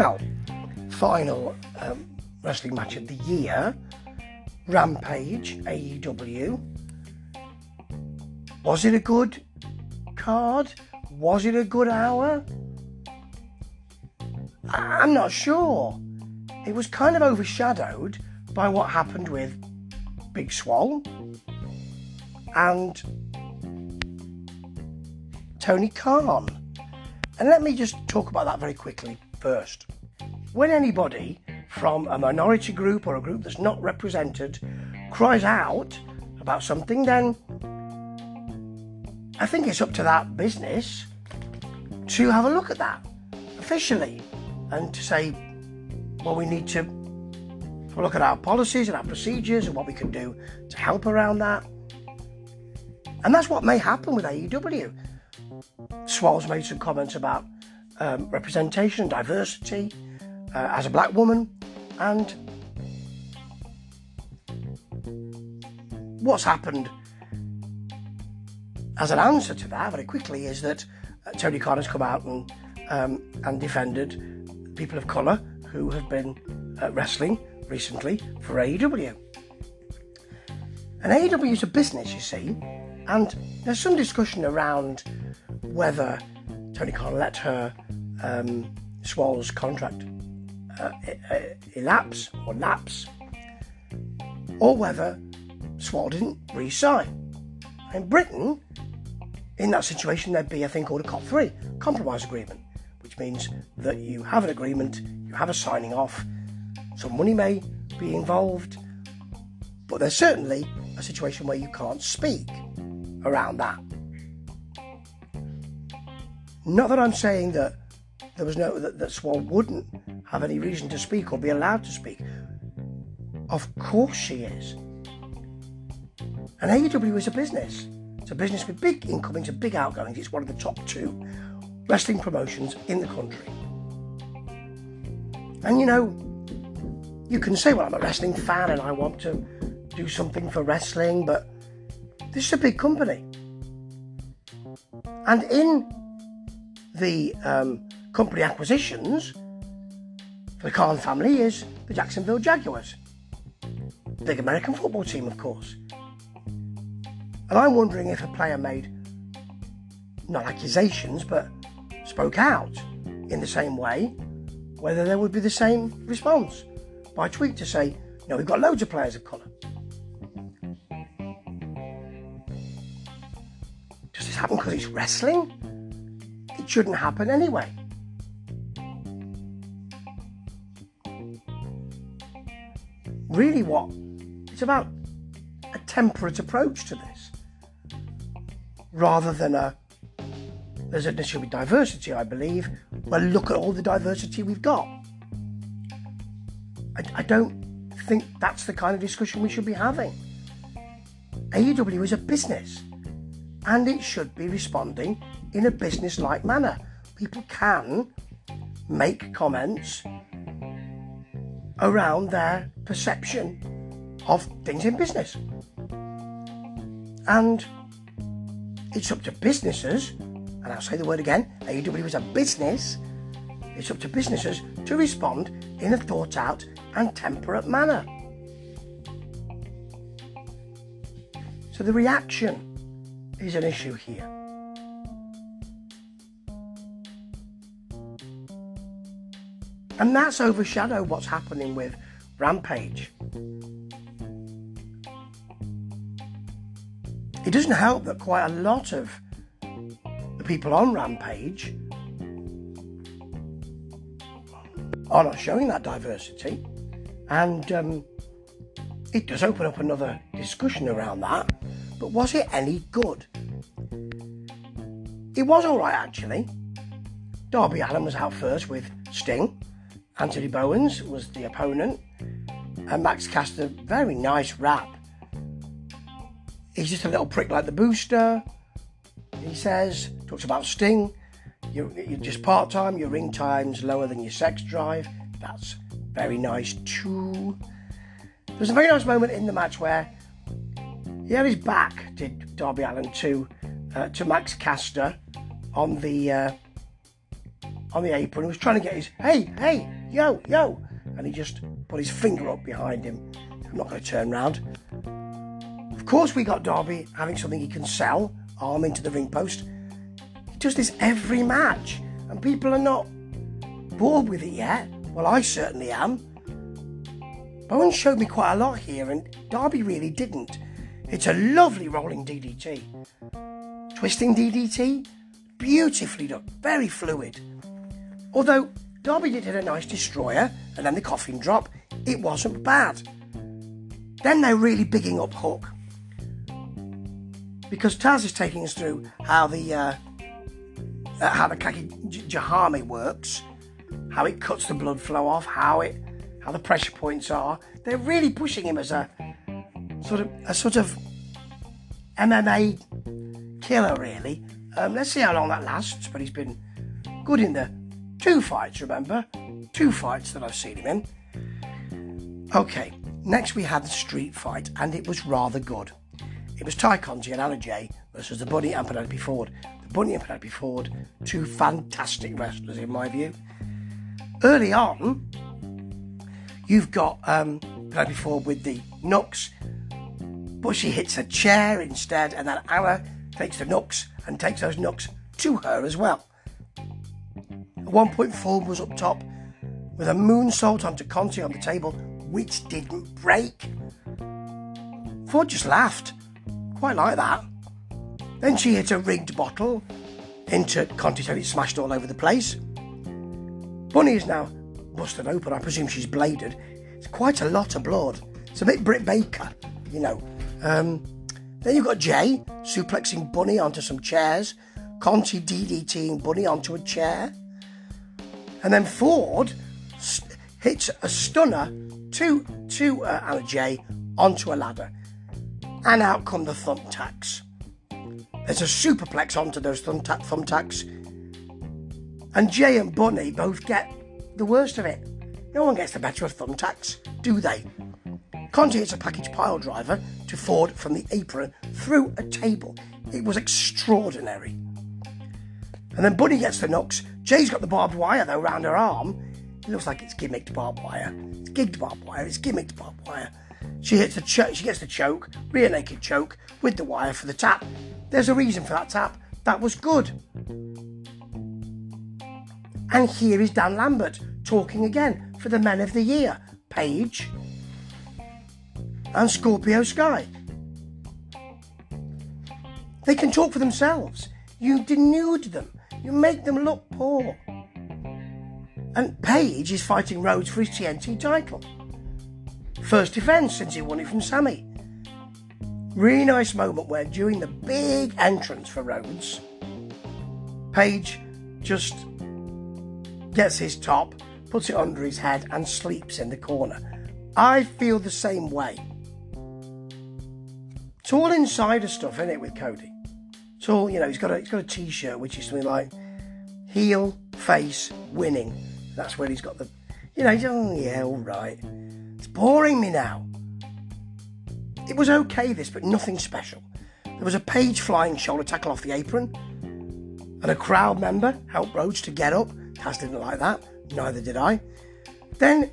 Well, final um, wrestling match of the year Rampage AEW. Was it a good card? Was it a good hour? I- I'm not sure. It was kind of overshadowed by what happened with Big Swole and Tony Khan. And let me just talk about that very quickly first. When anybody from a minority group or a group that's not represented cries out about something, then I think it's up to that business to have a look at that officially and to say, well, we need to look at our policies and our procedures and what we can do to help around that. And that's what may happen with AEW. Swole's made some comments about um, representation, and diversity, uh, as a black woman, and what's happened as an answer to that very quickly is that uh, Tony Khan has come out and um, and defended people of colour who have been uh, wrestling recently for AEW. And AEW is a business, you see, and there's some discussion around whether Tony Khan let her um, contract uh, elapse or lapse, or whether Swole didn't re-sign. In Britain, in that situation, there'd be a thing called a COT3, compromise agreement, which means that you have an agreement, you have a signing off, some money may be involved, but there's certainly a situation where you can't speak around that. Not that I'm saying that there was no that, that Swole wouldn't have any reason to speak or be allowed to speak. Of course she is. And AEW is a business. It's a business with big incomings and big outgoings. It's one of the top two wrestling promotions in the country. And you know, you can say, well, I'm a wrestling fan and I want to do something for wrestling, but this is a big company. And in the um, company acquisitions for the Khan family is the Jacksonville Jaguars. Big American football team, of course. And I'm wondering if a player made not accusations, but spoke out in the same way, whether there would be the same response by tweet to say, no, we've got loads of players of colour. Does this happen because it's wrestling? It shouldn't happen anyway. Really, what? It's about a temperate approach to this rather than a there's an issue with diversity, I believe. Well, look at all the diversity we've got. I, I, don't think that's the kind of discussion we should be having. AEW is a business and it should be responding in a business like manner. People can make comments around their perception of things in business. And it's up to businesses, and I'll say the word again AEW is a business, it's up to businesses to respond in a thought out and temperate manner. So the reaction is an issue here. And that's overshadowed what's happening with Rampage. It doesn't help that quite a lot of the people on Rampage are not showing that diversity. And um, it does open up another discussion around that. But was it any good? It was alright actually. Darby Allin was out first with Sting. Anthony Bowens was the opponent. And Max Caster, very nice rap he's just a little prick like the booster. He says, talks about Sting. You're, you're just part time, your ring time's lower than your sex drive. That's very nice too. There's a very nice moment in the match where he had his back, did Darby Allin, to, uh, to Max Caster on the uh, on the apron. He was trying to get his, hey, hey, yo, yo. And he just put his finger up behind him. I'm not going to turn round. Of course, we got Darby having something he can sell, arm into the ring post. He does this every match, and people are not bored with it yet. Well, I certainly am. Bowen showed me quite a lot here, and Darby really didn't. It's a lovely rolling DDT. Twisting DDT, beautifully done, very fluid. Although Darby did a nice destroyer and then the coffin drop, it wasn't bad. Then they're really bigging up Hook. Because Taz is taking us through how the uh, uh, how the Kaki Jahami works, how it cuts the blood flow off, how it how the pressure points are. They're really pushing him as a sort of a sort of MMA killer, really. Um, let's see how long that lasts. But he's been good in the two fights. Remember, two fights that I've seen him in. Okay, next we had the street fight, and it was rather good. It was Tay Conti and Anna Jay versus the Bunny and Penelope Ford. The Bunny and Penelope Ford, two fantastic wrestlers in my view. Early on, you've got um, Penelope Ford with the nooks, but she hits a chair instead, and then Anna takes the nooks and takes those nooks to her as well. At one point, Ford was up top with a moonsault onto Conti on the table, which didn't break. Ford just laughed. Quite like that. Then she hit a rigged bottle into Conti till it smashed all over the place. Bunny is now busted open. I presume she's bladed. It's quite a lot of blood. It's a bit Britt Baker, you know. Um, then you've got Jay suplexing Bunny onto some chairs, Conti DDTing Bunny onto a chair, and then Ford hits a stunner to to uh, Anna Jay onto a ladder, and out come the thumbtacks. There's a superplex onto those thumbtack thumbtacks, and Jay and Bunny both get the worst of it. No one gets the better of thumbtacks, do they? Conti hits a package pile driver to Ford from the apron through a table. It was extraordinary. And then Bunny gets the knocks. Jay's got the barbed wire though round her arm. It looks like it's gimmicked barbed wire. It's gigged barbed wire. It's gimmicked barbed wire. She hits the she gets the choke, rear naked choke with the wire for the tap. There's a reason for that tap. That was good. And here is Dan Lambert talking again for the Men of the Year, Page and Scorpio Sky. They can talk for themselves. You denude them. You make them look poor. And Page is fighting Rhodes for his TNT title. First defence since he won it from Sammy. Really nice moment where during the big entrance for Rhodes, Page just gets his top, puts it under his head, and sleeps in the corner. I feel the same way. It's all insider stuff, isn't it, with Cody? All, you know, he's got a, he's got a t-shirt which is something like heel, face, winning. That's where he's got the, you know, he's oh yeah, all right. It's boring me now. It was okay, this, but nothing special. There was a page flying shoulder tackle off the apron, and a crowd member helped Rhodes to get up. Taz didn't like that, neither did I. Then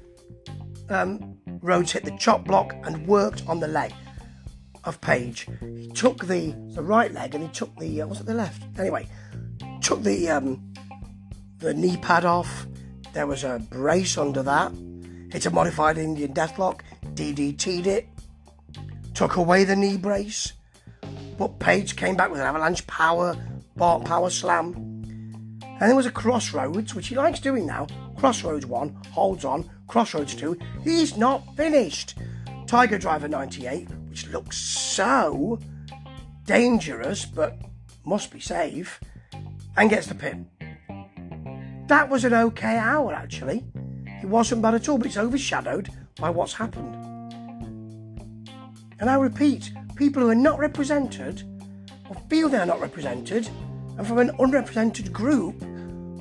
um, Rhodes hit the chop block and worked on the leg of Page. He took the the right leg and he took the uh, was it the left? Anyway, took the um, the knee pad off. There was a brace under that. It's a modified Indian deathlock. DDT'd it. Took away the knee brace. But Page came back with an avalanche power, power slam. And there was a crossroads, which he likes doing now. Crossroads 1 holds on. Crossroads 2, he's not finished. Tiger Driver 98 which looks so dangerous but must be safe, and gets the pin. That was an okay hour actually. It wasn't bad at all, but it's overshadowed by what's happened. And I repeat, people who are not represented or feel they are not represented, and from an unrepresented group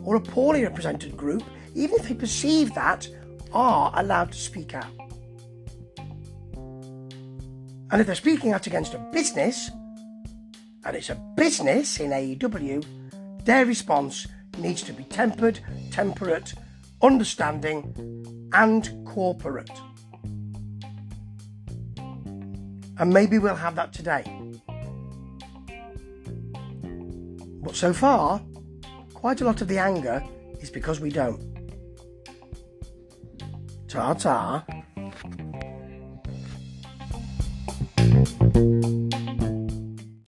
or a poorly represented group, even if they perceive that, are allowed to speak out. And if they're speaking out against a business, and it's a business in AEW, their response needs to be tempered, temperate, understanding, and corporate. And maybe we'll have that today. But so far, quite a lot of the anger is because we don't. Ta ta.